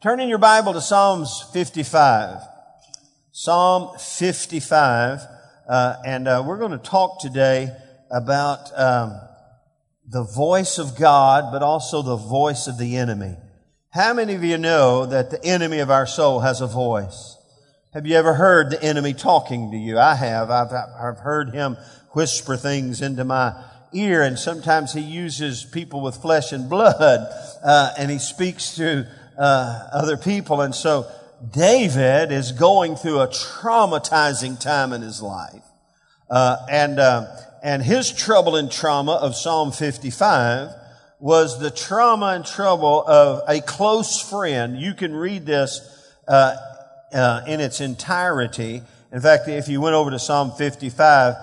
Turn in your Bible to Psalms 55. Psalm 55. Uh, and uh, we're going to talk today about um, the voice of God, but also the voice of the enemy. How many of you know that the enemy of our soul has a voice? Have you ever heard the enemy talking to you? I have. I've, I've heard him whisper things into my ear, and sometimes he uses people with flesh and blood, uh, and he speaks to uh, other people. And so David is going through a traumatizing time in his life. Uh, and, uh, and his trouble and trauma of Psalm 55 was the trauma and trouble of a close friend. You can read this uh, uh, in its entirety. In fact, if you went over to Psalm 55,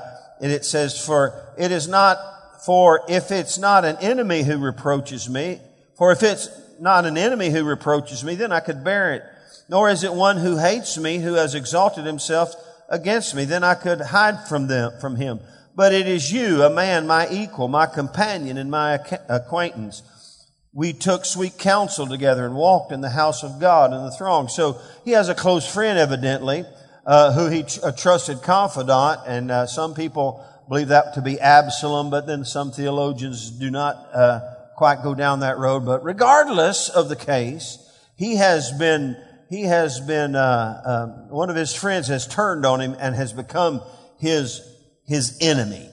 and it says, "For it is not for if it's not an enemy who reproaches me, for if it's not an enemy who reproaches me, then I could bear it. Nor is it one who hates me, who has exalted himself against me, then I could hide from them, from him. But it is you, a man, my equal, my companion, and my acquaintance. We took sweet counsel together and walked in the house of God in the throng. So he has a close friend, evidently, uh, who he tr- a trusted confidant, and uh, some people believe that to be Absalom, but then some theologians do not uh, quite go down that road, but regardless of the case, he has been, he has been, uh, uh, one of his friends has turned on him and has become his, his enemy.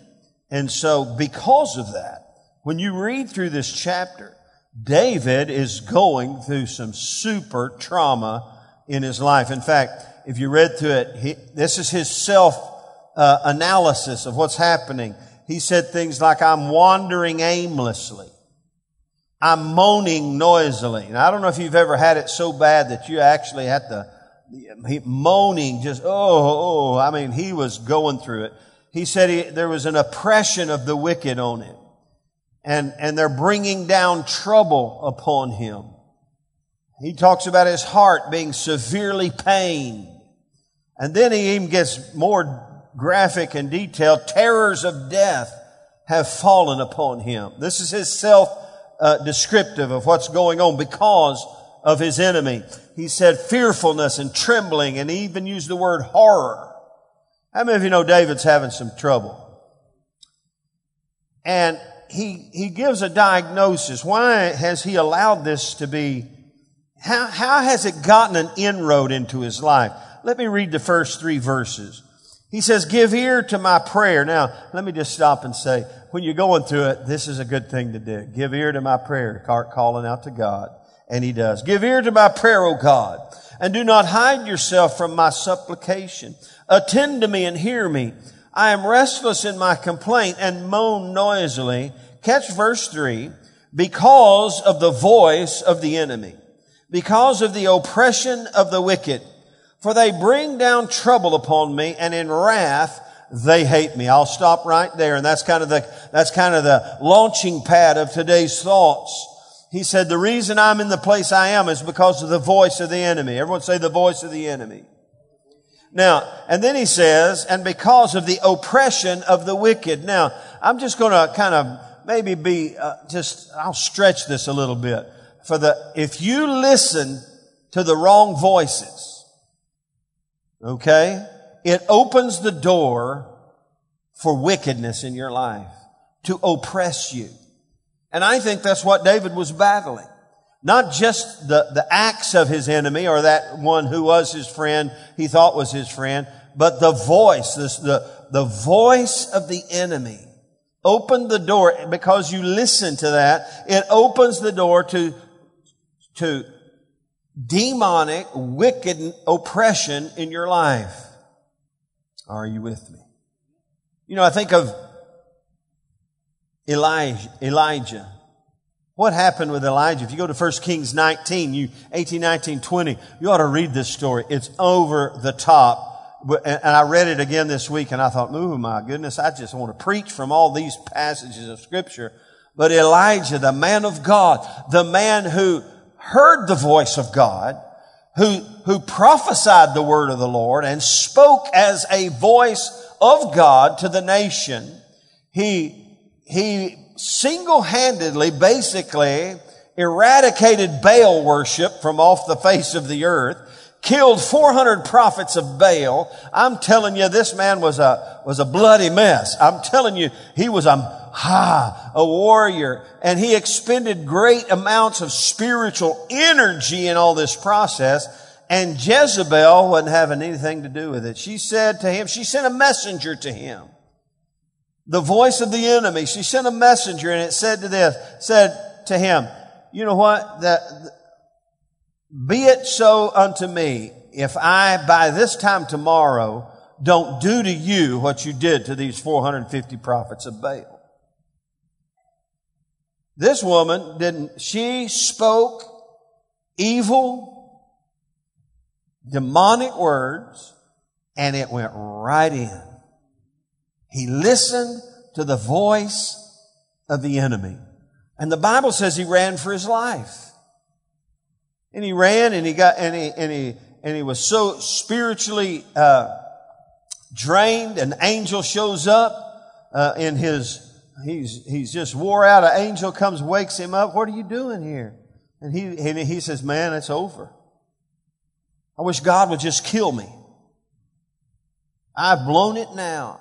And so because of that, when you read through this chapter, David is going through some super trauma in his life. In fact, if you read through it, he, this is his self uh, analysis of what's happening. He said things like, I'm wandering aimlessly. I'm moaning noisily. And I don't know if you've ever had it so bad that you actually had to, moaning just, oh, oh, I mean, he was going through it. He said he, there was an oppression of the wicked on him. And, and they're bringing down trouble upon him. He talks about his heart being severely pained. And then he even gets more graphic and detailed. Terrors of death have fallen upon him. This is his self uh, descriptive of what's going on because of his enemy. He said fearfulness and trembling and he even used the word horror. How many of you know David's having some trouble? And he, he gives a diagnosis. Why has he allowed this to be? How, how has it gotten an inroad into his life? Let me read the first three verses. He says, give ear to my prayer. Now, let me just stop and say, when you're going through it, this is a good thing to do. Give ear to my prayer, calling out to God. And he does. Give ear to my prayer, O God, and do not hide yourself from my supplication. Attend to me and hear me. I am restless in my complaint and moan noisily. Catch verse three. Because of the voice of the enemy, because of the oppression of the wicked, for they bring down trouble upon me and in wrath they hate me. I'll stop right there. And that's kind of the, that's kind of the launching pad of today's thoughts. He said, the reason I'm in the place I am is because of the voice of the enemy. Everyone say the voice of the enemy. Now, and then he says, and because of the oppression of the wicked. Now, I'm just going to kind of maybe be, uh, just, I'll stretch this a little bit. For the, if you listen to the wrong voices, okay, it opens the door for wickedness in your life to oppress you. And I think that's what David was battling. Not just the, the acts of his enemy or that one who was his friend, he thought was his friend, but the voice, this, the, the voice of the enemy opened the door because you listen to that. It opens the door to, to demonic, wicked oppression in your life. Are you with me? You know, I think of Elijah. Elijah. What happened with Elijah? If you go to 1 Kings 19, you, 18, 19, 20, you ought to read this story. It's over the top. And I read it again this week and I thought, oh my goodness, I just want to preach from all these passages of scripture. But Elijah, the man of God, the man who heard the voice of God, who, who prophesied the word of the Lord and spoke as a voice of God to the nation, he, he single-handedly basically eradicated Baal worship from off the face of the earth, killed 400 prophets of Baal. I'm telling you, this man was a, was a bloody mess. I'm telling you, he was a, ha, a warrior. And he expended great amounts of spiritual energy in all this process. And Jezebel wasn't having anything to do with it. She said to him, she sent a messenger to him. The voice of the enemy. She sent a messenger and it said to this, said to him, you know what? That, be it so unto me if I by this time tomorrow don't do to you what you did to these 450 prophets of Baal. This woman didn't, she spoke evil demonic words, and it went right in. He listened to the voice of the enemy. And the Bible says he ran for his life. And he ran and he got, and he, and he, and he was so spiritually, uh, drained. An angel shows up, uh, in his, he's, he's just wore out. An angel comes, wakes him up. What are you doing here? And he, and he says, man, it's over. I wish God would just kill me. I've blown it now.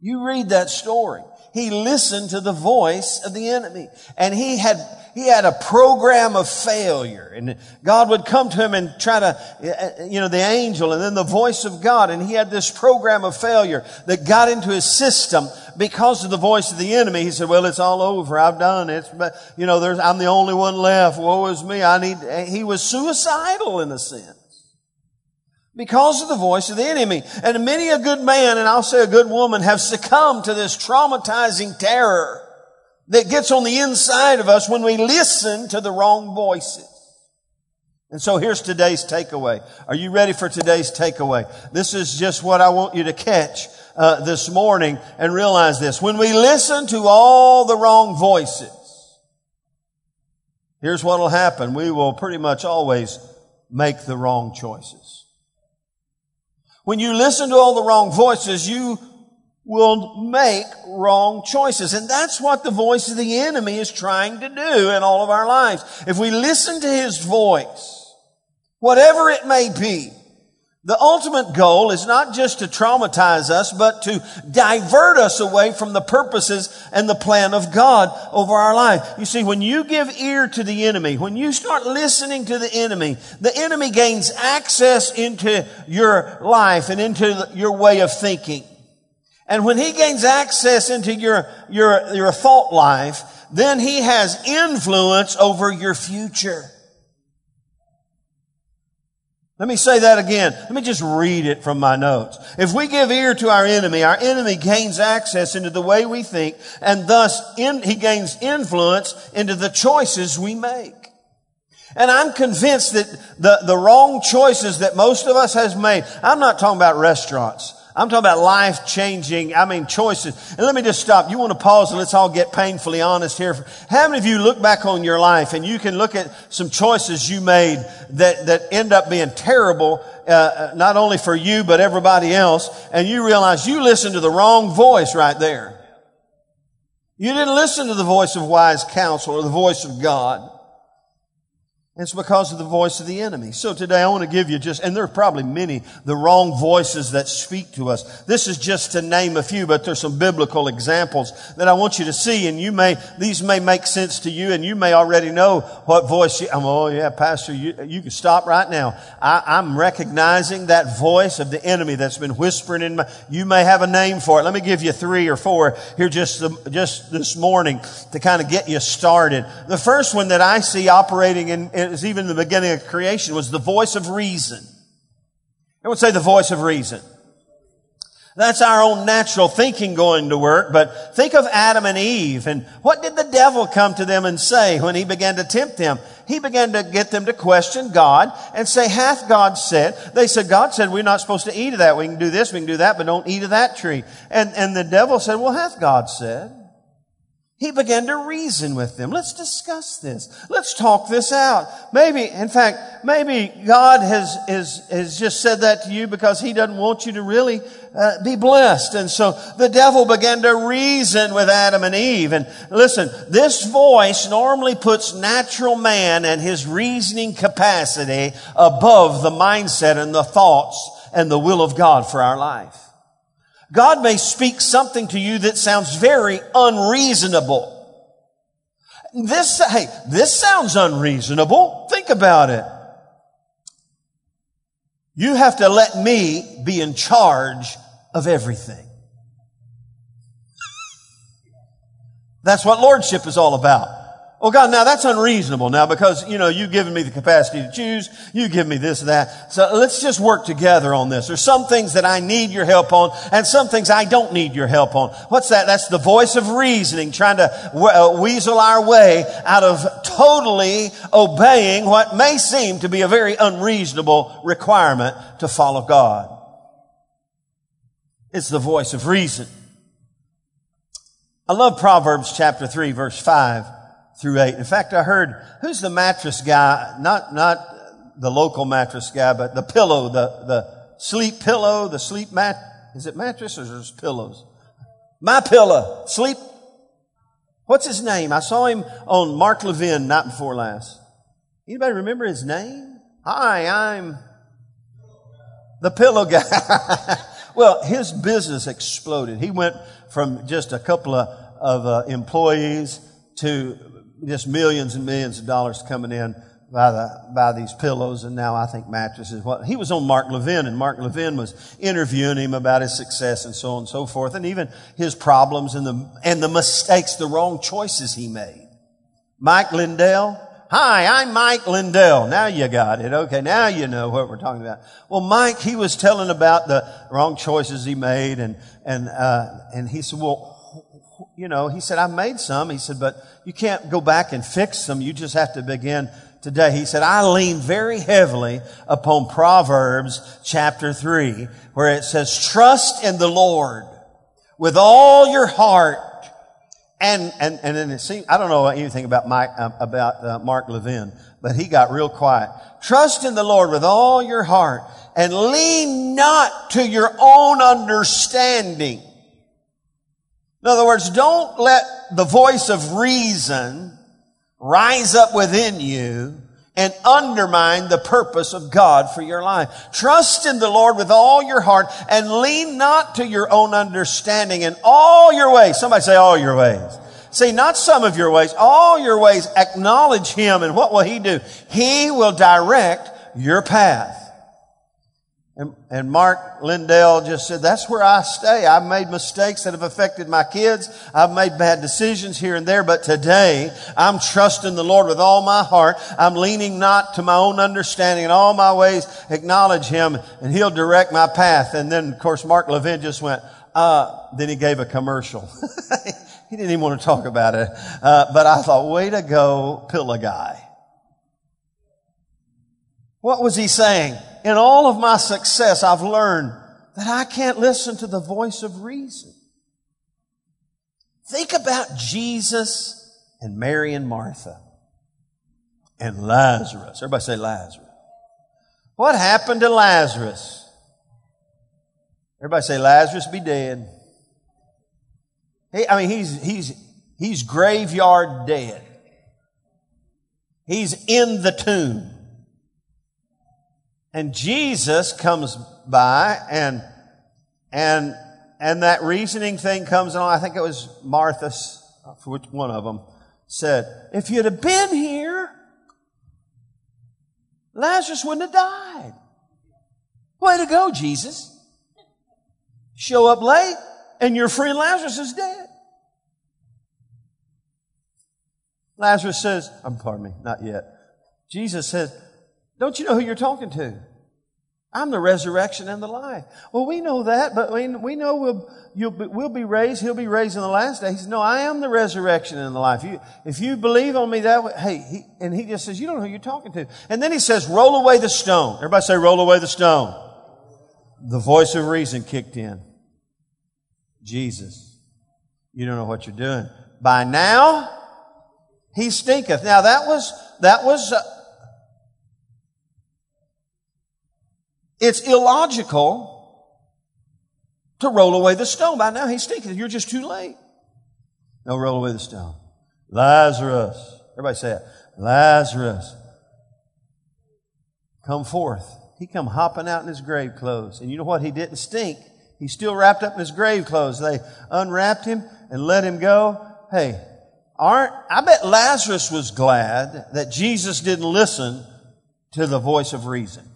You read that story. He listened to the voice of the enemy and he had, he had a program of failure and God would come to him and try to, you know, the angel and then the voice of God and he had this program of failure that got into his system because of the voice of the enemy. He said, well, it's all over. I've done it. But, you know, there's, I'm the only one left. Woe is me. I need, he was suicidal in a sense because of the voice of the enemy. And many a good man, and I'll say a good woman, have succumbed to this traumatizing terror that gets on the inside of us when we listen to the wrong voices. And so here's today's takeaway. Are you ready for today's takeaway? This is just what I want you to catch uh, this morning and realize this. When we listen to all the wrong voices, here's what will happen. We will pretty much always make the wrong choices. When you listen to all the wrong voices, you will make wrong choices. And that's what the voice of the enemy is trying to do in all of our lives. If we listen to his voice, whatever it may be, the ultimate goal is not just to traumatize us, but to divert us away from the purposes and the plan of God over our life. You see, when you give ear to the enemy, when you start listening to the enemy, the enemy gains access into your life and into your way of thinking. And when he gains access into your, your, your thought life, then he has influence over your future. Let me say that again. Let me just read it from my notes. If we give ear to our enemy, our enemy gains access into the way we think, and thus in, he gains influence into the choices we make. And I'm convinced that the, the wrong choices that most of us has made, I'm not talking about restaurants. I'm talking about life changing, I mean, choices. And let me just stop. You want to pause and let's all get painfully honest here. How many of you look back on your life and you can look at some choices you made that, that end up being terrible, uh, uh not only for you, but everybody else, and you realize you listened to the wrong voice right there. You didn't listen to the voice of wise counsel or the voice of God. It's because of the voice of the enemy. So today I want to give you just, and there are probably many, the wrong voices that speak to us. This is just to name a few, but there's some biblical examples that I want you to see, and you may, these may make sense to you, and you may already know what voice you, I'm, oh yeah, Pastor, you, you can stop right now. I, am recognizing that voice of the enemy that's been whispering in my, you may have a name for it. Let me give you three or four here just, just this morning to kind of get you started. The first one that I see operating in, in was even the beginning of creation, was the voice of reason. Would say the voice of reason. That's our own natural thinking going to work, but think of Adam and Eve and what did the devil come to them and say when he began to tempt them? He began to get them to question God and say, hath God said? They said, God said we're not supposed to eat of that. We can do this, we can do that, but don't eat of that tree. And, and the devil said, well, hath God said? He began to reason with them. Let's discuss this. Let's talk this out. Maybe, in fact, maybe God has, has, has just said that to you because he doesn't want you to really uh, be blessed. And so the devil began to reason with Adam and Eve. And listen, this voice normally puts natural man and his reasoning capacity above the mindset and the thoughts and the will of God for our life. God may speak something to you that sounds very unreasonable. This, hey, this sounds unreasonable. Think about it. You have to let me be in charge of everything. That's what lordship is all about. Well, God, now that's unreasonable now because, you know, you've given me the capacity to choose. You give me this, that. So let's just work together on this. There's some things that I need your help on and some things I don't need your help on. What's that? That's the voice of reasoning trying to uh, weasel our way out of totally obeying what may seem to be a very unreasonable requirement to follow God. It's the voice of reason. I love Proverbs chapter 3 verse 5 through 8. In fact, I heard, who's the mattress guy? Not, not the local mattress guy, but the pillow, the, the sleep pillow, the sleep mat. Is it mattress or it pillows? My pillow. Sleep. What's his name? I saw him on Mark Levin night before last. Anybody remember his name? Hi, I'm the pillow guy. well, his business exploded. He went from just a couple of, of uh, employees to just millions and millions of dollars coming in by the by these pillows and now I think mattresses. What he was on Mark Levin and Mark Levin was interviewing him about his success and so on and so forth and even his problems and the and the mistakes, the wrong choices he made. Mike Lindell. Hi, I'm Mike Lindell. Now you got it. Okay, now you know what we're talking about. Well, Mike, he was telling about the wrong choices he made and and uh, and he said, well you know, he said, I made some. He said, but you can't go back and fix them. You just have to begin today. He said, I lean very heavily upon Proverbs chapter three, where it says, trust in the Lord with all your heart. And, and, and then it seems, I don't know anything about Mike, uh, about uh, Mark Levin, but he got real quiet. Trust in the Lord with all your heart and lean not to your own understanding. In other words, don't let the voice of reason rise up within you and undermine the purpose of God for your life. Trust in the Lord with all your heart and lean not to your own understanding in all your ways. Somebody say all your ways. Say not some of your ways, all your ways. Acknowledge Him and what will He do? He will direct your path. And, and Mark Lindell just said, that's where I stay. I've made mistakes that have affected my kids. I've made bad decisions here and there, but today I'm trusting the Lord with all my heart. I'm leaning not to my own understanding in all my ways, acknowledge Him and He'll direct my path. And then, of course, Mark Levin just went, uh, then he gave a commercial. he didn't even want to talk about it. Uh, but I thought, way to go, pillow guy. What was he saying? In all of my success, I've learned that I can't listen to the voice of reason. Think about Jesus and Mary and Martha and Lazarus. Everybody say Lazarus. What happened to Lazarus? Everybody say Lazarus be dead. I mean, he's, he's, he's graveyard dead. He's in the tomb. And Jesus comes by and, and, and that reasoning thing comes on. I think it was Martha's, which one of them said, if you'd have been here, Lazarus wouldn't have died. Way to go, Jesus. Show up late and your friend Lazarus is dead. Lazarus says, I'm pardon me, not yet. Jesus says, don't you know who you're talking to? I'm the resurrection and the life. Well, we know that, but we, we know we'll, be, we'll be raised. He'll be raised in the last day. He says, no, I am the resurrection and the life. You, if you believe on me that way, hey, he, and he just says, you don't know who you're talking to. And then he says, roll away the stone. Everybody say, roll away the stone. The voice of reason kicked in. Jesus, you don't know what you're doing. by now he stinketh. Now that was, that was, uh, it's illogical to roll away the stone. By now he stinketh. You're just too late. No, roll away the stone. Lazarus. Everybody say it. Lazarus. Come forth. He come hopping out in his grave clothes. And you know what? He didn't stink. He's still wrapped up in his grave clothes. They unwrapped him and let him go. Hey, aren't, I bet Lazarus was glad that Jesus didn't listen to the voice of reason.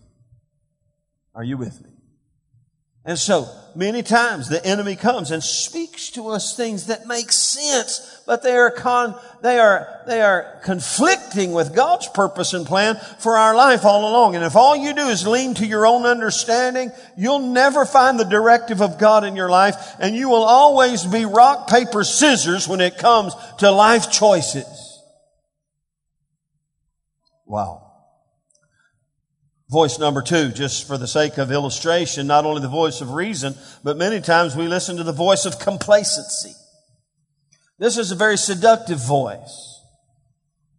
Are you with me? And so, many times the enemy comes and speaks to us things that make sense, but they are con, they are, they are conflicting with God's purpose and plan for our life all along. And if all you do is lean to your own understanding, you'll never find the directive of God in your life, and you will always be rock, paper, scissors when it comes to life choices. Wow. Voice number two, just for the sake of illustration, not only the voice of reason, but many times we listen to the voice of complacency. This is a very seductive voice.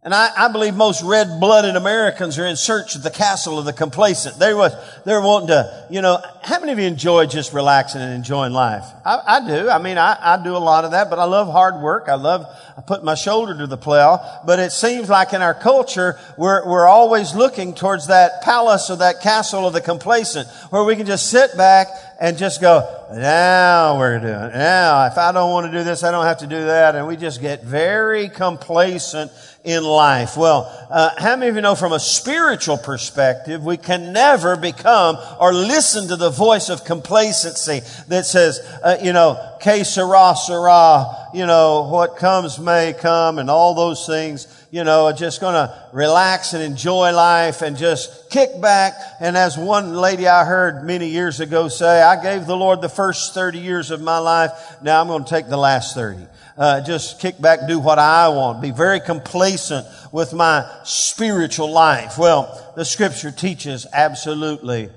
And I, I believe most red-blooded Americans are in search of the castle of the complacent. They were, they're wanting to, you know, how many of you enjoy just relaxing and enjoying life? I, I do. I mean, I, I do a lot of that, but I love hard work. I love I put my shoulder to the plow. But it seems like in our culture, we're, we're always looking towards that palace or that castle of the complacent where we can just sit back and just go, now we're doing it. Now, if I don't want to do this, I don't have to do that. And we just get very complacent in life. Well, uh, how many of you know from a spiritual perspective, we can never become or listen to the voice of complacency that says, uh, you know, que sera, sera, you know, what comes may come and all those things, you know, are just gonna relax and enjoy life and just kick back. And as one lady I heard many years ago say, I gave the Lord the first 30 years of my life. Now I'm going to take the last 30 uh, just kick back, do what I want, be very complacent with my spiritual life. Well, the scripture teaches absolutely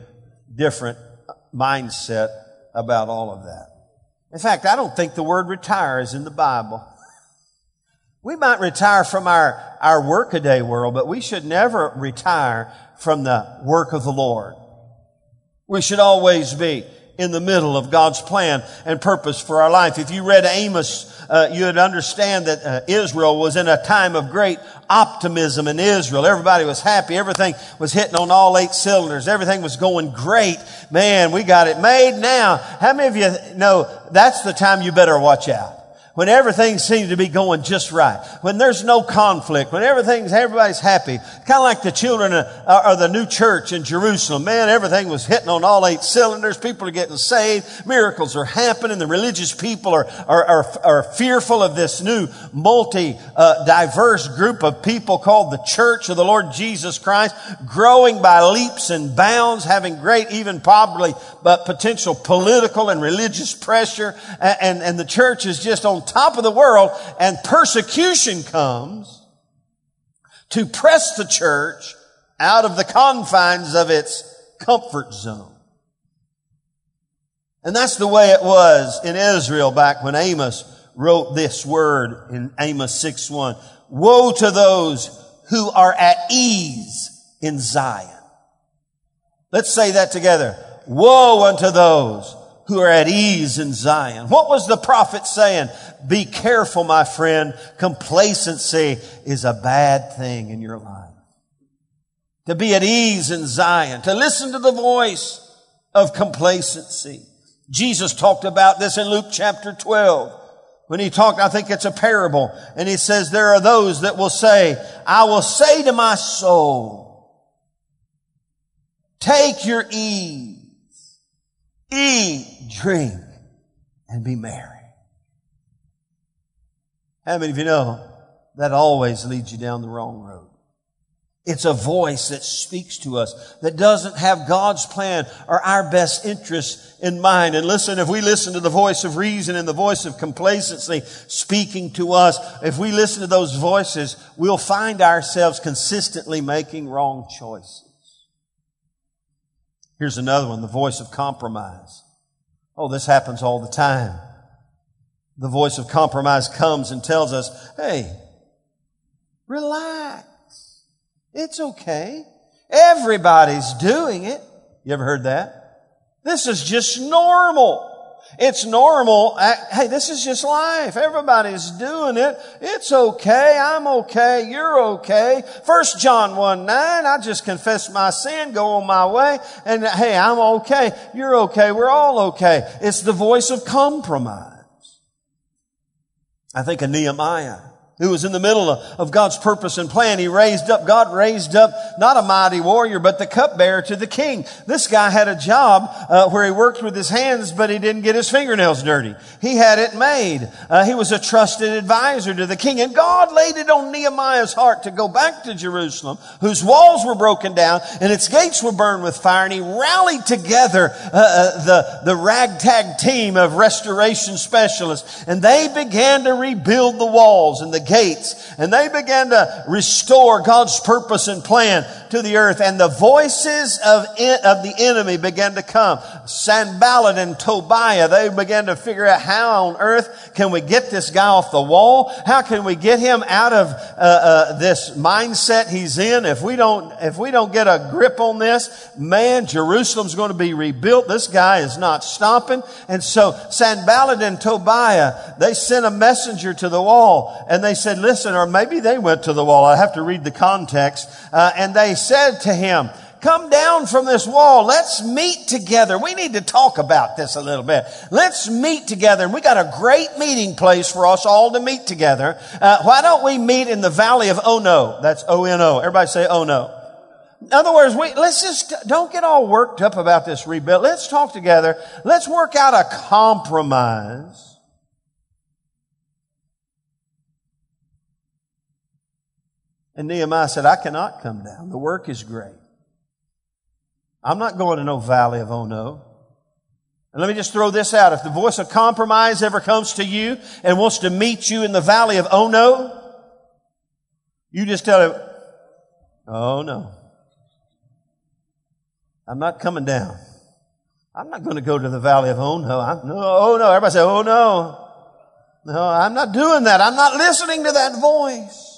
different mindset about all of that. In fact, I don't think the word retire is in the Bible. We might retire from our, our workaday world, but we should never retire from the work of the Lord. We should always be in the middle of God's plan and purpose for our life. If you read Amos uh, you'd understand that uh, Israel was in a time of great optimism in Israel. Everybody was happy. Everything was hitting on all eight cylinders. Everything was going great. Man, we got it made now. How many of you know that's the time you better watch out? When everything seems to be going just right, when there's no conflict, when everything's, everybody's happy. Kind of like the children of, uh, the new church in Jerusalem. Man, everything was hitting on all eight cylinders. People are getting saved. Miracles are happening. The religious people are, are, are, are fearful of this new multi, uh, diverse group of people called the church of the Lord Jesus Christ, growing by leaps and bounds, having great, even probably, but potential political and religious pressure. And, and, and the church is just on top of the world and persecution comes to press the church out of the confines of its comfort zone. And that's the way it was in Israel back when Amos wrote this word in Amos 6 1. Woe to those who are at ease in Zion. Let's say that together. Woe unto those who are at ease in Zion. What was the prophet saying? Be careful, my friend. Complacency is a bad thing in your life. To be at ease in Zion, to listen to the voice of complacency. Jesus talked about this in Luke chapter 12. When he talked, I think it's a parable, and he says, there are those that will say, I will say to my soul, take your ease eat, drink, and be merry. How many of you know that always leads you down the wrong road? It's a voice that speaks to us that doesn't have God's plan or our best interests in mind. And listen, if we listen to the voice of reason and the voice of complacency speaking to us, if we listen to those voices, we'll find ourselves consistently making wrong choices. Here's another one, the voice of compromise. Oh, this happens all the time. The voice of compromise comes and tells us, hey, relax. It's okay. Everybody's doing it. You ever heard that? This is just normal. It's normal. Hey, this is just life. Everybody's doing it. It's okay. I'm okay. You're okay. First John 1 9, I just confess my sin, go on my way, and hey, I'm okay. You're okay. We're all okay. It's the voice of compromise. I think of Nehemiah who was in the middle of God's purpose and plan. He raised up, God raised up not a mighty warrior, but the cupbearer to the king. This guy had a job uh, where he worked with his hands, but he didn't get his fingernails dirty. He had it made. Uh, he was a trusted advisor to the king, and God laid it on Nehemiah's heart to go back to Jerusalem, whose walls were broken down and its gates were burned with fire. And he rallied together uh, uh the the ragtag team of restoration specialists, and they began to rebuild the walls and the gates and they began to restore God's purpose and plan to the earth and the voices of, of the enemy began to come. Sanballat and Tobiah, they began to figure out how on earth can we get this guy off the wall? How can we get him out of uh, uh, this mindset he's in? If we don't, if we don't get a grip on this, man, Jerusalem's going to be rebuilt. This guy is not stopping. And so Sanballat and Tobiah, they sent a messenger to the wall and they said, listen, or maybe they went to the wall. I have to read the context. Uh, and they said to him, come down from this wall. Let's meet together. We need to talk about this a little bit. Let's meet together. And we got a great meeting place for us all to meet together. Uh, why don't we meet in the valley of Ono? That's O-N-O. Everybody say Ono. In other words, we, let's just, don't get all worked up about this rebuild. Let's talk together. Let's work out a compromise And Nehemiah said, I cannot come down. The work is great. I'm not going to no valley of Ono. And let me just throw this out. If the voice of compromise ever comes to you and wants to meet you in the valley of Ono, you just tell him, Oh no. I'm not coming down. I'm not going to go to the valley of Ono. I'm, no, oh no. Everybody say, Oh no. No, I'm not doing that. I'm not listening to that voice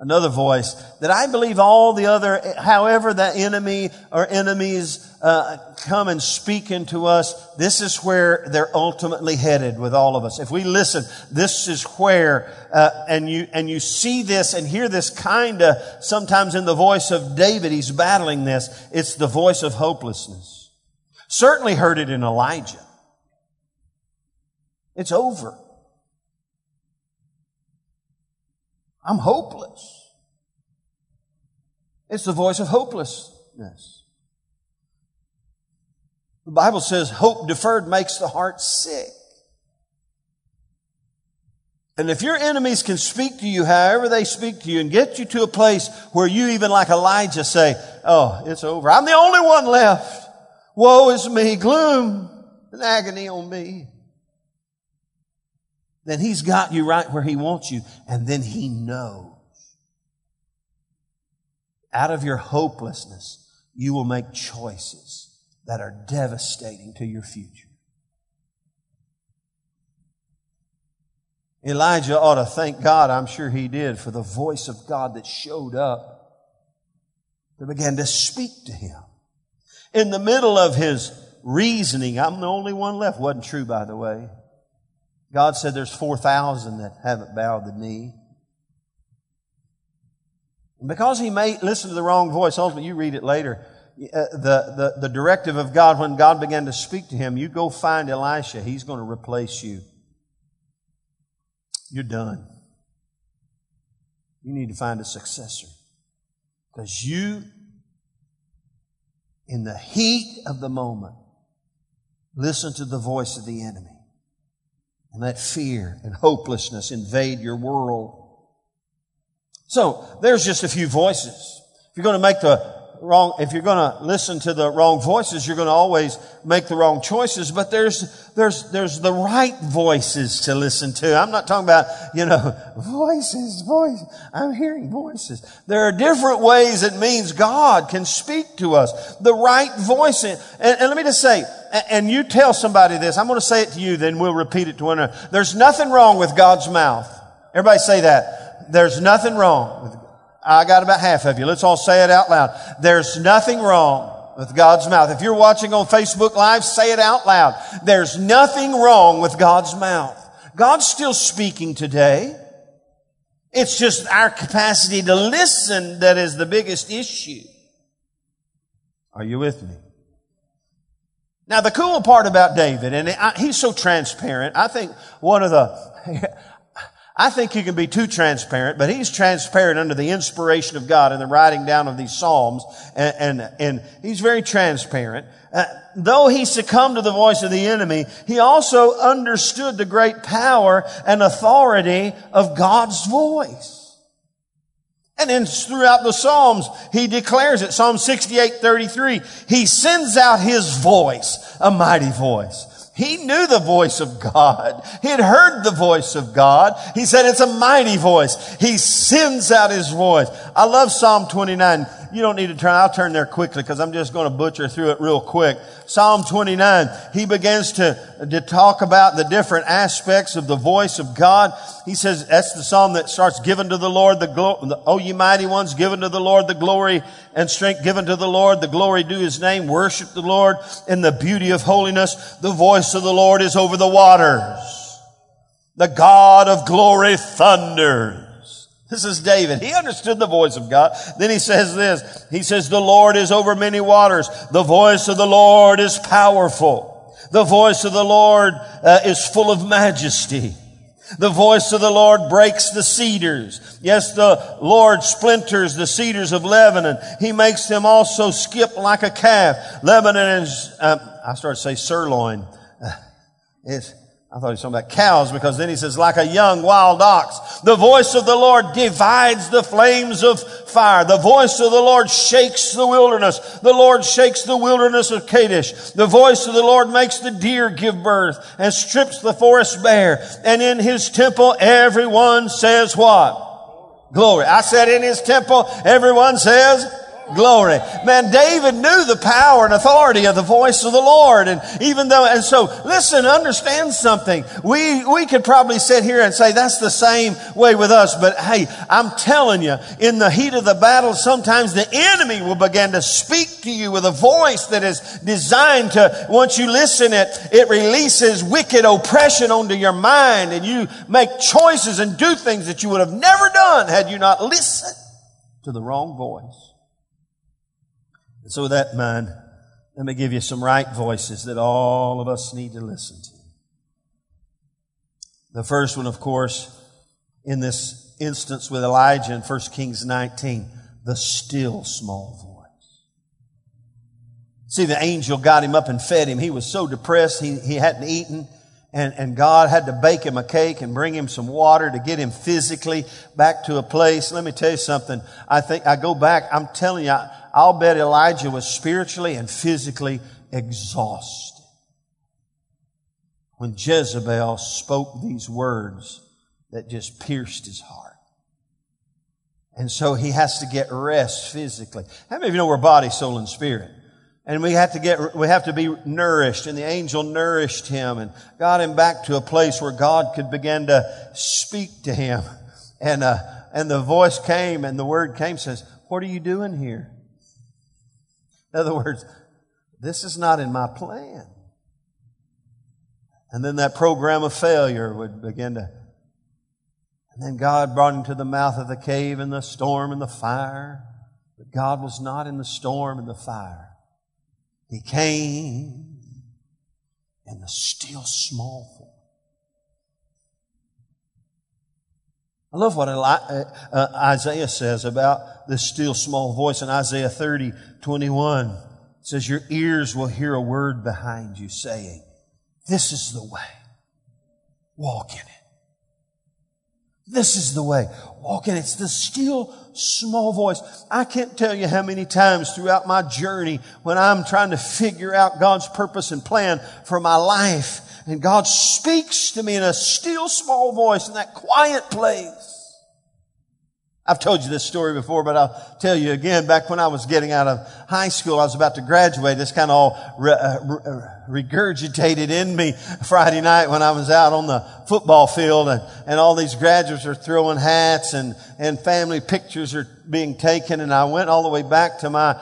another voice that I believe all the other, however that enemy or enemies uh, come and speak into us, this is where they're ultimately headed with all of us. If we listen, this is where, uh, and you and you see this and hear this kind of sometimes in the voice of David, he's battling this. It's the voice of hopelessness. Certainly heard it in Elijah. It's over. I'm hopeless. It's the voice of hopelessness. The Bible says hope deferred makes the heart sick. And if your enemies can speak to you however they speak to you and get you to a place where you even like Elijah say, Oh, it's over. I'm the only one left. Woe is me. Gloom and agony on me then he's got you right where he wants you. And then he knows. Out of your hopelessness, you will make choices that are devastating to your future. Elijah ought to thank God, I'm sure he did, for the voice of God that showed up that began to speak to him. In the middle of his reasoning, I'm the only one left. Wasn't true, by the way. God said there's 4,000 that haven't bowed the knee. Because he may listen to the wrong voice, ultimately you read it later, uh, the, the, the directive of God, when God began to speak to him, you go find Elisha. He's going to replace you. You're done. You need to find a successor. Because you, in the heat of the moment, listen to the voice of the enemy and let fear and hopelessness invade your world. So there's just a few voices. If you're going to make the wrong, if you're going to listen to the wrong voices, you're going to always make the wrong choices. But there's, there's, there's the right voices to listen to. I'm not talking about, you know, voices, voice. I'm hearing voices. There are different ways it means God can speak to us. The right voice. And, and let me just say, and you tell somebody this, I'm going to say it to you, then we'll repeat it to one another. There's nothing wrong with God's mouth. Everybody say that. There's nothing wrong with, I got about half of you. Let's all say it out loud. There's nothing wrong with God's mouth. If you're watching on Facebook Live, say it out loud. There's nothing wrong with God's mouth. God's still speaking today. It's just our capacity to listen that is the biggest issue. Are you with me? Now, the cool part about David, and he's so transparent, I think one of the, I think he can be too transparent, but he's transparent under the inspiration of God in the writing down of these Psalms, and, and, and he's very transparent. Uh, though he succumbed to the voice of the enemy, he also understood the great power and authority of God's voice. And then throughout the Psalms, he declares it. Psalm 68, 33. He sends out his voice, a mighty voice. He knew the voice of God. He had heard the voice of God. He said it's a mighty voice. He sends out his voice. I love Psalm 29 you don't need to turn. I'll turn there quickly because I'm just going to butcher through it real quick. Psalm 29, he begins to, to talk about the different aspects of the voice of God. He says, that's the psalm that starts, given to the Lord the glory, oh ye mighty ones, given to the Lord the glory and strength given to the Lord, the glory due his name, worship the Lord in the beauty of holiness. The voice of the Lord is over the waters. The God of glory thunders. This is David. He understood the voice of God. Then he says this. He says, the Lord is over many waters. The voice of the Lord is powerful. The voice of the Lord uh, is full of majesty. The voice of the Lord breaks the cedars. Yes, the Lord splinters the cedars of Lebanon. He makes them also skip like a calf. Lebanon is, uh, I started to say sirloin. Uh, it's, I thought he was talking about cows because then he says, like a young wild ox. The voice of the Lord divides the flames of fire. The voice of the Lord shakes the wilderness. The Lord shakes the wilderness of Kadesh. The voice of the Lord makes the deer give birth and strips the forest bare. And in his temple, everyone says what? Glory. I said in his temple, everyone says Glory. Man, David knew the power and authority of the voice of the Lord. And even though, and so listen, understand something. We, we could probably sit here and say that's the same way with us. But hey, I'm telling you, in the heat of the battle, sometimes the enemy will begin to speak to you with a voice that is designed to, once you listen it, it releases wicked oppression onto your mind and you make choices and do things that you would have never done had you not listened to the wrong voice. And so with that in mind, let me give you some right voices that all of us need to listen to. The first one, of course, in this instance with Elijah in 1 Kings 19, the still small voice. See, the angel got him up and fed him. He was so depressed, he, he hadn't eaten. And, and God had to bake him a cake and bring him some water to get him physically back to a place. Let me tell you something. I think I go back, I'm telling you, I'll bet Elijah was spiritually and physically exhausted. When Jezebel spoke these words that just pierced his heart. And so he has to get rest physically. How many of you know we're body, soul, and spirit? And we have to get, we have to be nourished. And the angel nourished him and got him back to a place where God could begin to speak to him. And, uh, and the voice came and the word came says, what are you doing here? In other words, this is not in my plan. And then that program of failure would begin to. And then God brought him to the mouth of the cave and the storm and the fire. But God was not in the storm and the fire. He came in the still small voice. I love what uh, uh, Isaiah says about this still small voice in Isaiah 30, 21. It says, Your ears will hear a word behind you saying, This is the way. Walk in it. This is the way. Walk in it. It's the still small voice. I can't tell you how many times throughout my journey when I'm trying to figure out God's purpose and plan for my life and God speaks to me in a still small voice in that quiet place. I've told you this story before, but I'll tell you again. Back when I was getting out of high school, I was about to graduate. This kind of all re- uh, re- regurgitated in me Friday night when I was out on the football field and, and all these graduates are throwing hats and, and family pictures are being taken. And I went all the way back to my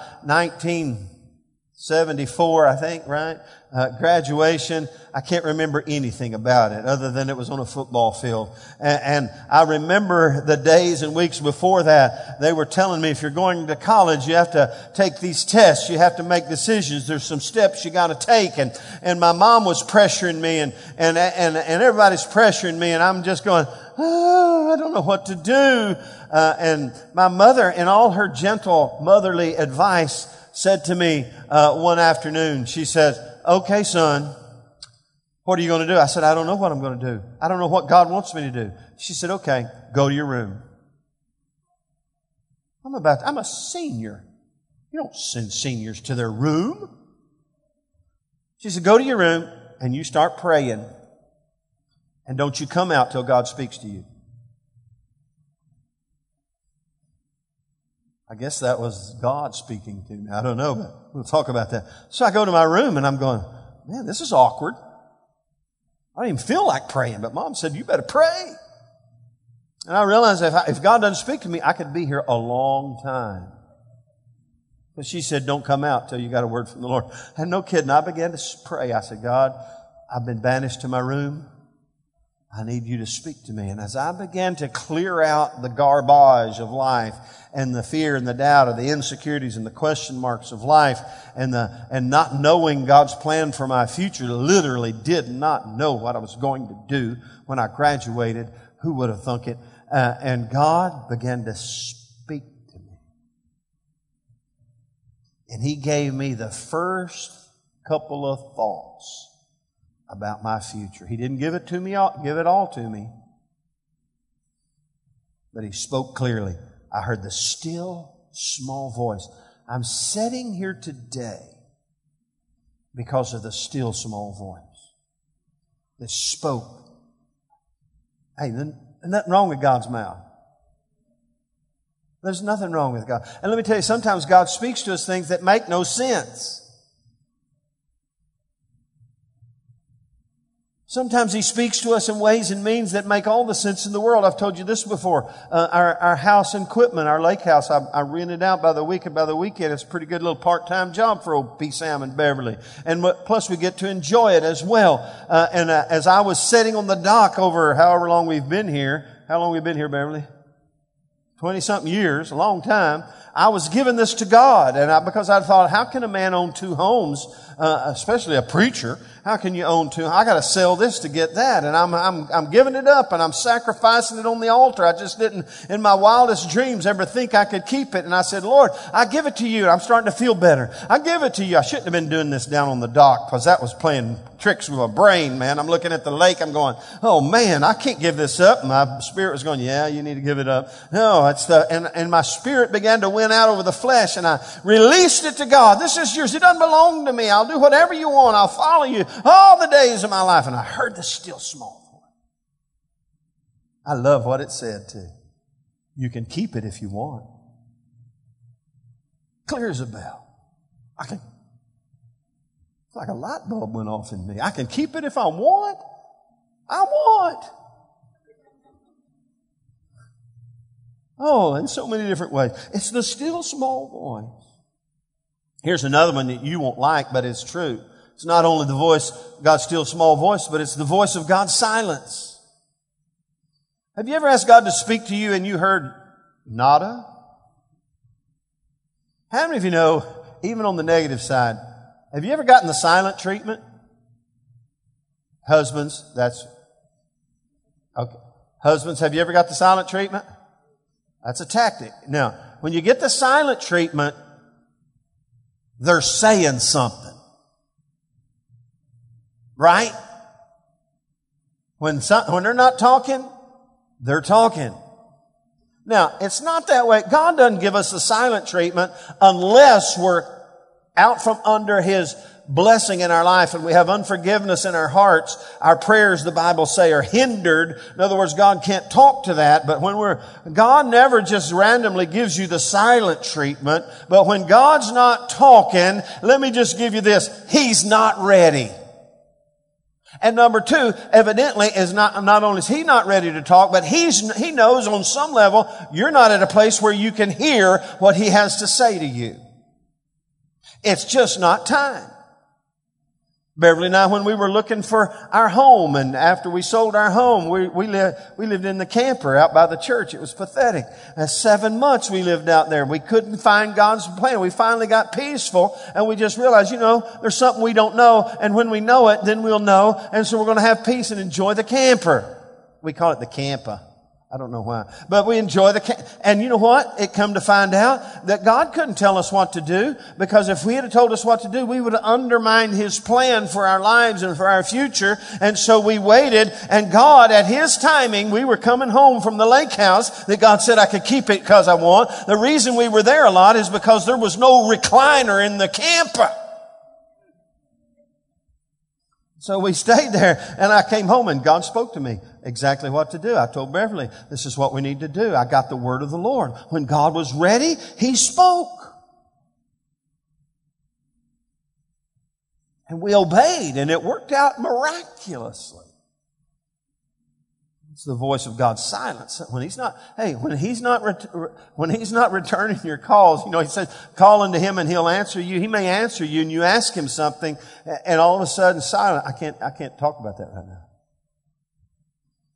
1974, I think, right? uh, graduation. I can't remember anything about it other than it was on a football field. And, and, I remember the days and weeks before that, they were telling me if you're going to college, you have to take these tests. You have to make decisions. There's some steps you got to take. And, and my mom was pressuring me and, and, and, and everybody's pressuring me and I'm just going, oh, I don't know what to do. Uh, and my mother, in all her gentle motherly advice, said to me uh, one afternoon, she says, okay, son, what are you going to do? I said, I don't know what I'm going to do. I don't know what God wants me to do. She said, okay, go to your room. I'm about, to, I'm a senior. You don't send seniors to their room. She said, go to your room and you start praying. And don't you come out till God speaks to you. I guess that was God speaking to me. I don't know, but we'll talk about that. So I go to my room and I'm going, man, this is awkward. I don't even feel like praying, but mom said, you better pray. And I realized if, I, if God doesn't speak to me, I could be here a long time. But she said, don't come out till you got a word from the Lord. And no kidding, I began to pray. I said, God, I've been banished to my room. I need you to speak to me. And as I began to clear out the garbage of life and the fear and the doubt of the insecurities and the question marks of life and the, and not knowing God's plan for my future, literally did not know what I was going to do when I graduated. Who would have thunk it? Uh, and God began to speak to me. And He gave me the first couple of thoughts about my future. He didn't give it to me, give it all to me. But he spoke clearly. I heard the still small voice. I'm sitting here today because of the still small voice that spoke. Hey, there's nothing wrong with God's mouth. There's nothing wrong with God. And let me tell you, sometimes God speaks to us things that make no sense. Sometimes he speaks to us in ways and means that make all the sense in the world. I've told you this before. Uh, our, our house in our lake house, I, I rented out by the week and by the weekend. It's a pretty good little part-time job for old P. Sam and Beverly. And plus we get to enjoy it as well. Uh, and uh, as I was sitting on the dock over however long we've been here, how long we've been here, Beverly? 20 something years, a long time. I was giving this to God. And I, because I thought, how can a man own two homes, uh, especially a preacher? How can you own two? I got to sell this to get that. And I'm, I'm, I'm giving it up and I'm sacrificing it on the altar. I just didn't, in my wildest dreams, ever think I could keep it. And I said, Lord, I give it to you. I'm starting to feel better. I give it to you. I shouldn't have been doing this down on the dock because that was playing tricks with my brain, man. I'm looking at the lake. I'm going, oh man, I can't give this up. My spirit was going, yeah, you need to give it up. No, it's the, and, and my spirit began to win out over the flesh and I released it to God. This is yours. It doesn't belong to me. I'll do whatever you want. I'll follow you all the days of my life. And I heard the still small voice. I love what it said too. You can keep it if you want. Clear as a bell. I can, it's like a light bulb went off in me. I can keep it if I want. I want. Oh, in so many different ways. It's the still small voice. Here's another one that you won't like, but it's true. It's not only the voice, God's still small voice, but it's the voice of God's silence. Have you ever asked God to speak to you and you heard nada? How many of you know, even on the negative side, have you ever gotten the silent treatment? Husbands, that's, okay. Husbands, have you ever got the silent treatment? That's a tactic. Now, when you get the silent treatment, they're saying something. Right? When, some, when they're not talking, they're talking. Now, it's not that way. God doesn't give us the silent treatment unless we're out from under His blessing in our life and we have unforgiveness in our hearts, our prayers, the Bible say, are hindered. In other words, God can't talk to that. But when we're, God never just randomly gives you the silent treatment. But when God's not talking, let me just give you this. He's not ready. And number two, evidently is not, not only is he not ready to talk, but he's, he knows on some level you're not at a place where you can hear what he has to say to you. It's just not time. Beverly and I, when we were looking for our home, and after we sold our home, we, we, lived, we lived in the camper out by the church. It was pathetic. And seven months we lived out there. We couldn't find God's plan. We finally got peaceful, and we just realized, you know, there's something we don't know, and when we know it, then we'll know, and so we're going to have peace and enjoy the camper. We call it the camper. I don't know why. But we enjoy the, and you know what? It come to find out that God couldn't tell us what to do because if we had told us what to do, we would have undermined His plan for our lives and for our future. And so we waited and God, at His timing, we were coming home from the lake house that God said I could keep it because I want. The reason we were there a lot is because there was no recliner in the camper. So we stayed there and I came home and God spoke to me exactly what to do. I told Beverly, this is what we need to do. I got the word of the Lord. When God was ready, He spoke. And we obeyed and it worked out miraculously. It's the voice of God's silence. When he's not, hey, when he's not, ret- when he's not returning your calls, you know, he says, call unto him and he'll answer you. He may answer you and you ask him something and all of a sudden silent. I can't, I can't talk about that right now.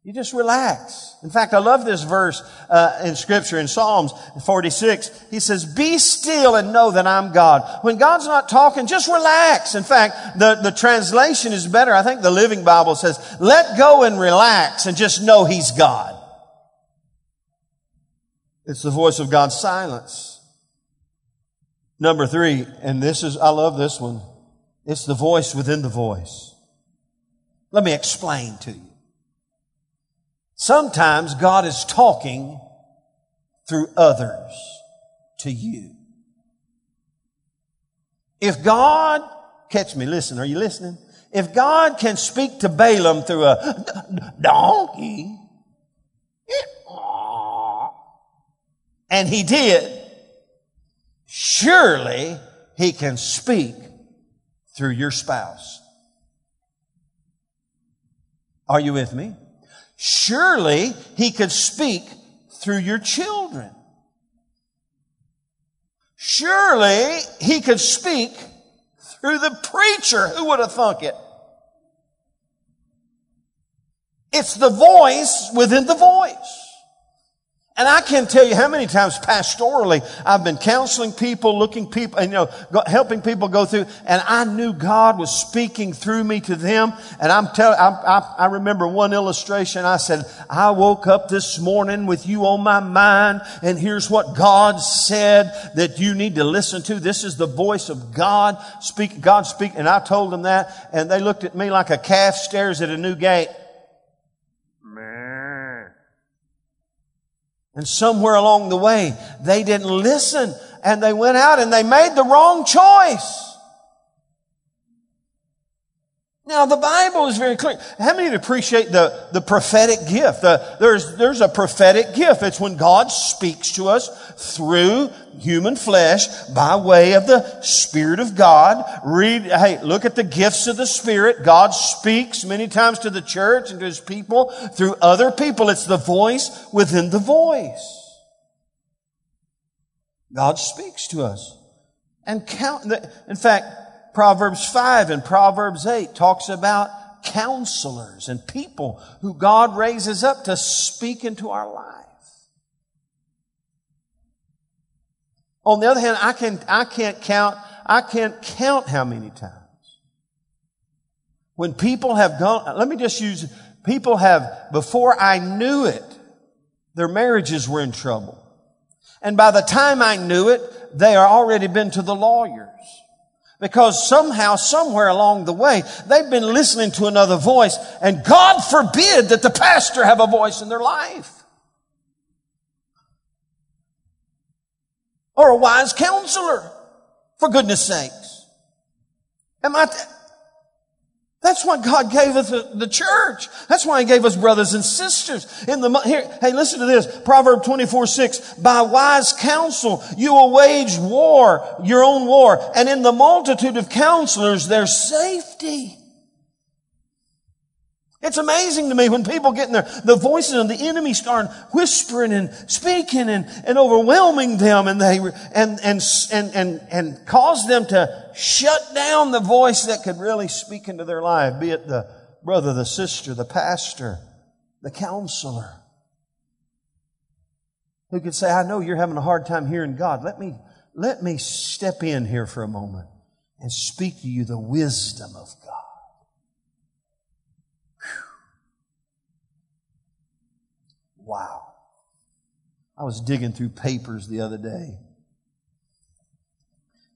You just relax. In fact, I love this verse uh, in Scripture in Psalms 46. He says, "Be still and know that I'm God." When God's not talking, just relax. In fact, the the translation is better. I think the Living Bible says, "Let go and relax and just know He's God." It's the voice of God's silence. Number three, and this is I love this one. It's the voice within the voice. Let me explain to you. Sometimes God is talking through others to you. If God, catch me, listen, are you listening? If God can speak to Balaam through a donkey, and he did, surely he can speak through your spouse. Are you with me? Surely he could speak through your children. Surely he could speak through the preacher. Who would have thunk it? It's the voice within the voice. And I can't tell you how many times pastorally I've been counseling people, looking people, and you know, helping people go through, and I knew God was speaking through me to them. And I'm telling, I, I, I remember one illustration. I said, I woke up this morning with you on my mind, and here's what God said that you need to listen to. This is the voice of God speak, God speak. And I told them that, and they looked at me like a calf stares at a new gate. And somewhere along the way, they didn't listen and they went out and they made the wrong choice. Now, the Bible is very clear. How many appreciate the, the prophetic gift? The, there's, there's a prophetic gift. It's when God speaks to us through human flesh by way of the Spirit of God. Read, hey, look at the gifts of the Spirit. God speaks many times to the church and to His people through other people. It's the voice within the voice. God speaks to us. And count, in fact, Proverbs 5 and Proverbs 8 talks about counselors and people who God raises up to speak into our life. On the other hand, I can I can't count I can't count how many times when people have gone let me just use people have before I knew it their marriages were in trouble. And by the time I knew it, they are already been to the lawyers. Because somehow, somewhere along the way, they've been listening to another voice, and God forbid that the pastor have a voice in their life. Or a wise counselor, for goodness sakes. Am I, that's why God gave us the church. That's why He gave us brothers and sisters. In the, here, hey, listen to this. Proverb 24, 6. By wise counsel, you will wage war, your own war. And in the multitude of counselors, there's safety. It's amazing to me when people get in there, the voices of the enemy start whispering and speaking and, and overwhelming them and they, and, and, and, and, and cause them to shut down the voice that could really speak into their life, be it the brother, the sister, the pastor, the counselor, who could say, I know you're having a hard time hearing God. Let me, let me step in here for a moment and speak to you the wisdom of God. Wow. I was digging through papers the other day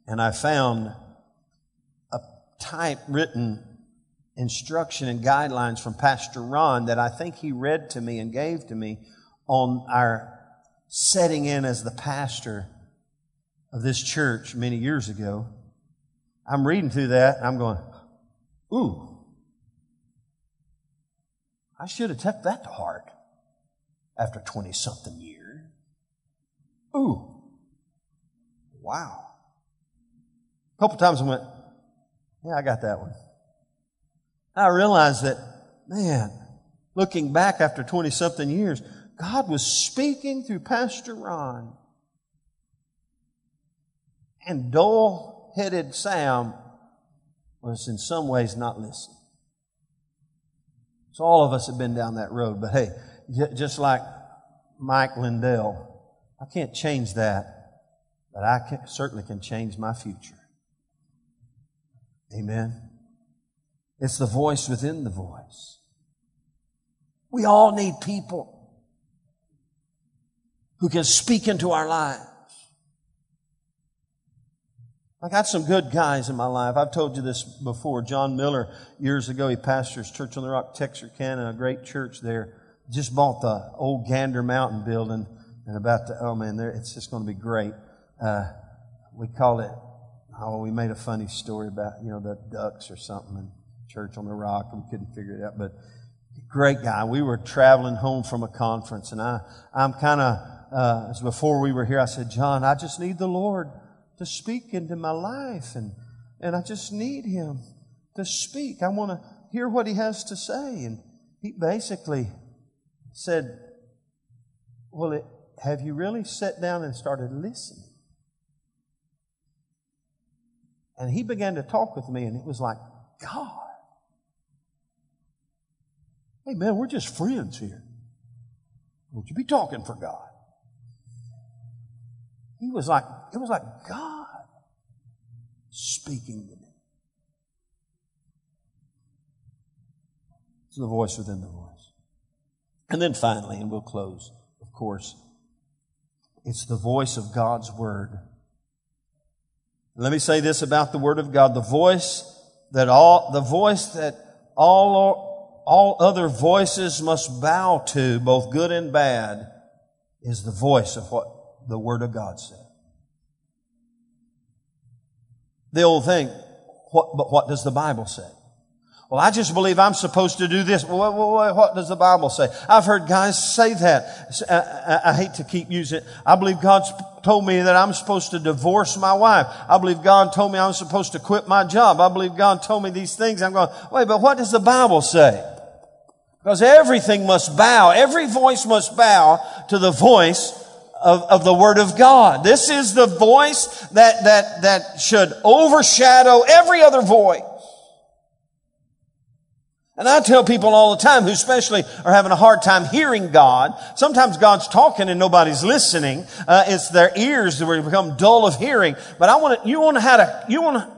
and I found a typewritten instruction and guidelines from Pastor Ron that I think he read to me and gave to me on our setting in as the pastor of this church many years ago. I'm reading through that and I'm going, ooh, I should have took that to heart after 20 something years. Ooh, wow. A couple times I went, yeah, I got that one. I realized that, man, looking back after 20 something years, God was speaking through Pastor Ron. And dull headed Sam was in some ways not listening. So all of us have been down that road, but hey, just like Mike Lindell. I can't change that, but I can, certainly can change my future. Amen. It's the voice within the voice. We all need people who can speak into our lives. I got some good guys in my life. I've told you this before. John Miller, years ago, he pastors Church on the Rock, Texarkana, a great church there just bought the old Gander Mountain building and about to, oh man, it's just going to be great. Uh, we call it, oh, we made a funny story about, you know, the ducks or something in Church on the Rock. We couldn't figure it out, but great guy. We were traveling home from a conference and I, I'm kind of, uh, before we were here, I said, John, I just need the Lord to speak into my life and, and I just need him to speak. I want to hear what he has to say. And he basically, said, Well, it, have you really sat down and started listening? And he began to talk with me, and it was like, God. Hey, man, we're just friends here. Would you be talking for God? He was like, it was like God speaking to me. It's the voice within the voice. And then finally, and we'll close, of course, it's the voice of God's Word. Let me say this about the Word of God. The voice that all, the voice that all, all other voices must bow to, both good and bad, is the voice of what the Word of God said. The old thing, what, but what does the Bible say? Well, I just believe I'm supposed to do this. Well, what, what does the Bible say? I've heard guys say that. I, I, uh, uh, I, hate to keep using it. I believe God's told me that I'm supposed to divorce my wife. I believe God told me I'm supposed to quit my job. I believe God told me these things. I'm going, wait, but what does the Bible say? Because everything must bow. Every voice must bow to the voice of, of the Word of God. This is the voice that, that, that should overshadow every other voice. And I tell people all the time who especially are having a hard time hearing God. Sometimes God's talking and nobody's listening. Uh, it's their ears that become dull of hearing. But I want to, you want to how to, you want to,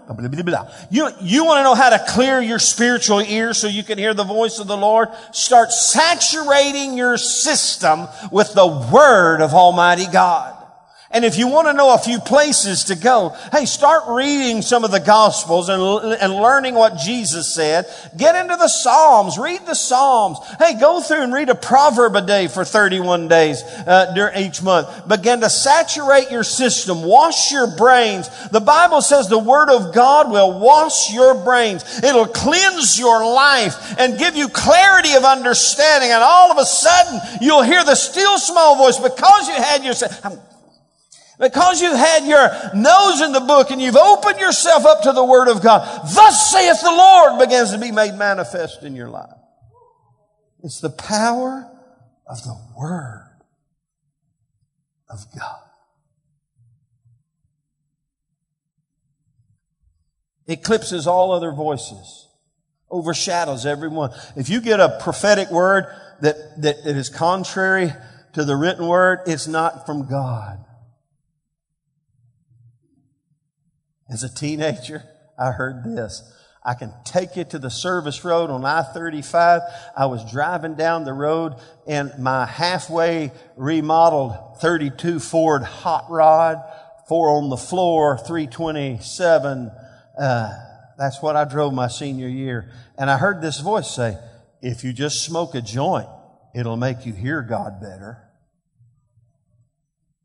you, you want to know how to clear your spiritual ears so you can hear the voice of the Lord? Start saturating your system with the Word of Almighty God. And if you want to know a few places to go, hey, start reading some of the Gospels and, and learning what Jesus said. Get into the Psalms. Read the Psalms. Hey, go through and read a proverb a day for 31 days uh, during each month. Begin to saturate your system. Wash your brains. The Bible says the Word of God will wash your brains. It'll cleanse your life and give you clarity of understanding. And all of a sudden, you'll hear the still small voice because you had your, because you've had your nose in the book and you've opened yourself up to the Word of God, thus saith the Lord begins to be made manifest in your life. It's the power of the Word of God. Eclipses all other voices, overshadows everyone. If you get a prophetic word that, that, that is contrary to the written word, it's not from God. As a teenager, I heard this. I can take you to the service road on I-35. I was driving down the road and my halfway remodeled 32 Ford hot rod, four on the floor, 327. Uh, that's what I drove my senior year. And I heard this voice say, if you just smoke a joint, it'll make you hear God better.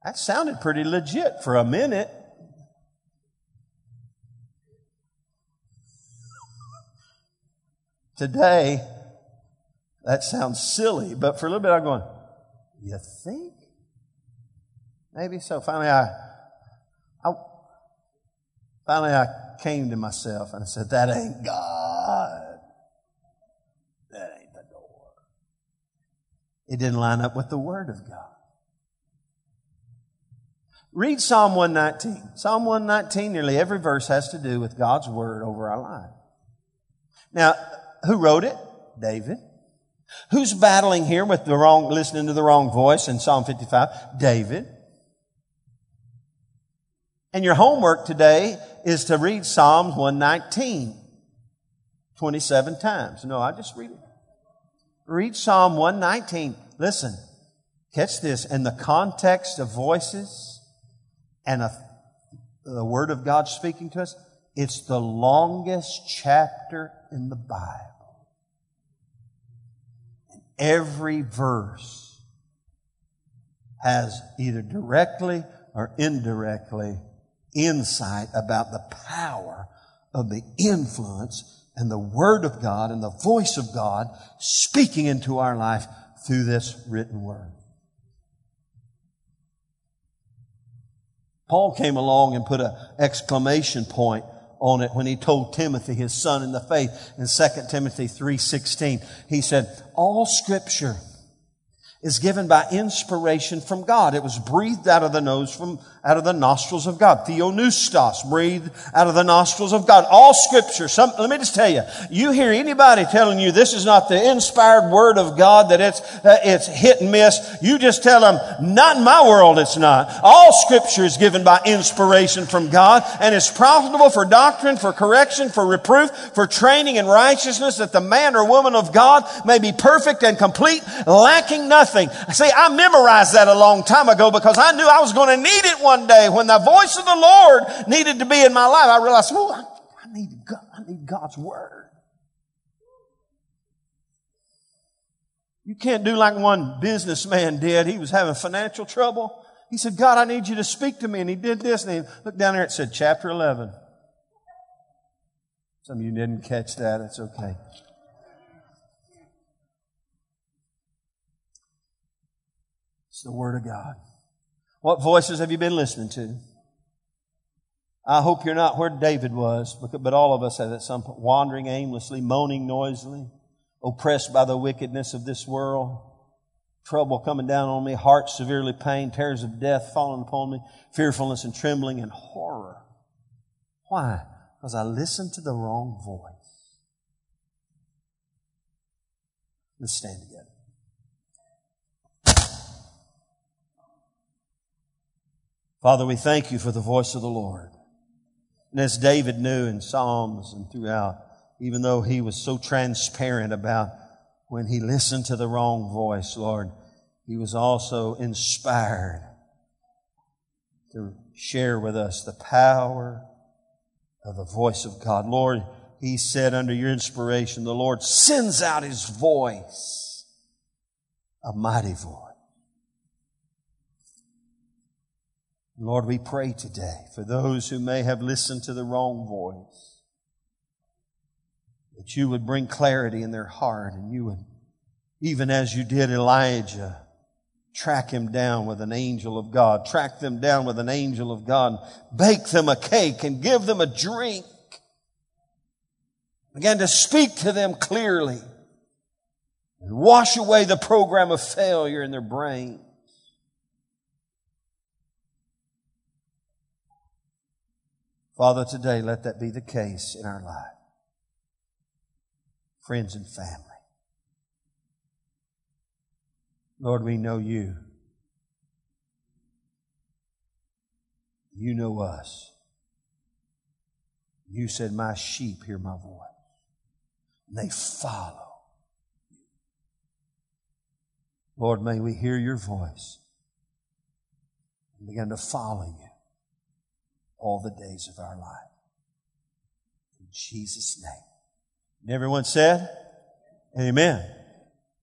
That sounded pretty legit for a minute. Today, that sounds silly, but for a little bit I'm going, you think? Maybe so. Finally, I, I, finally I came to myself and I said, that ain't God. That ain't the door. It didn't line up with the Word of God. Read Psalm 119. Psalm 119, nearly every verse has to do with God's Word over our life. Now, who wrote it? David. Who's battling here with the wrong, listening to the wrong voice in Psalm 55? David. And your homework today is to read Psalms 119 27 times. No, I just read it. Read Psalm 119. Listen, catch this. In the context of voices and a, the Word of God speaking to us, it's the longest chapter in the Bible And every verse has either directly or indirectly insight about the power of the influence and the Word of God and the voice of God speaking into our life through this written Word. Paul came along and put an exclamation point on it when he told Timothy, his son in the faith, in 2 Timothy 3.16. He said, all scripture is given by inspiration from God. It was breathed out of the nose from, out of the nostrils of God. Theopneustos, breathe out of the nostrils of God. All scripture, some, let me just tell you, you hear anybody telling you this is not the inspired word of God, that it's, uh, it's hit and miss, you just tell them, not in my world it's not. All scripture is given by inspiration from God and is profitable for doctrine, for correction, for reproof, for training in righteousness, that the man or woman of God may be perfect and complete, lacking nothing. See, I memorized that a long time ago because I knew I was going to need it one day when the voice of the Lord needed to be in my life. I realized, oh, I, I need God, I need God's word. You can't do like one businessman did. He was having financial trouble. He said, God, I need you to speak to me. And he did this. And he looked down there. It said, chapter 11. Some of you didn't catch that. It's okay. It's the Word of God. What voices have you been listening to? I hope you're not where David was, but all of us have at some point wandering aimlessly, moaning noisily, oppressed by the wickedness of this world, trouble coming down on me, heart severely pained, terrors of death falling upon me, fearfulness and trembling and horror. Why? Because I listened to the wrong voice. Let's stand together. Father, we thank you for the voice of the Lord. And as David knew in Psalms and throughout, even though he was so transparent about when he listened to the wrong voice, Lord, he was also inspired to share with us the power of the voice of God. Lord, He said under your inspiration, the Lord sends out His voice, a mighty voice. Lord, we pray today for those who may have listened to the wrong voice, that you would bring clarity in their heart and you would, even as you did Elijah, track him down with an angel of God, track them down with an angel of God, bake them a cake and give them a drink. Begin to speak to them clearly and wash away the program of failure in their brain. Father, today let that be the case in our life. Friends and family. Lord, we know you. You know us. You said, My sheep hear my voice. And they follow. Lord, may we hear your voice and begin to follow you all the days of our life. In Jesus' name. And everyone said, Amen.